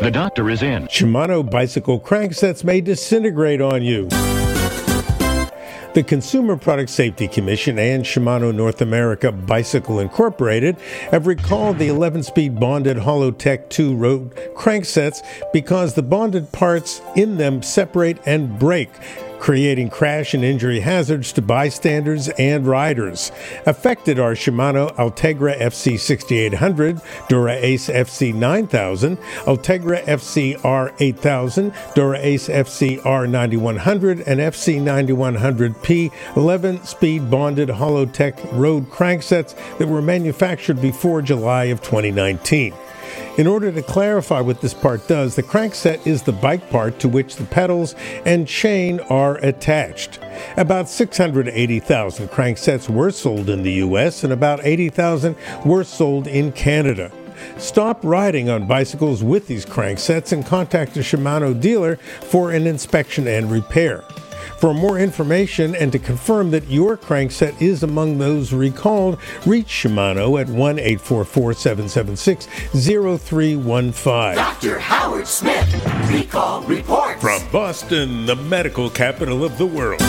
The doctor is in. Shimano bicycle cranksets may disintegrate on you. The Consumer Product Safety Commission and Shimano North America Bicycle Incorporated have recalled the 11 speed bonded Hollowtech 2 road cranksets because the bonded parts in them separate and break creating crash and injury hazards to bystanders and riders. Affected are Shimano Ultegra FC 6800, Dura Ace FC 9000, Ultegra FC R 8000, Dura Ace FC R 9100, and FC 9100P 11 speed bonded Hollowtech road cranksets that were manufactured before July of 2019. In order to clarify what this part does, the crankset is the bike part to which the pedals and chain are attached. About 680,000 cranksets were sold in the US and about 80,000 were sold in Canada. Stop riding on bicycles with these cranksets and contact a Shimano dealer for an inspection and repair. For more information and to confirm that your crankset is among those recalled, reach Shimano at 1 844 776 0315. Dr. Howard Smith, recall report. From Boston, the medical capital of the world.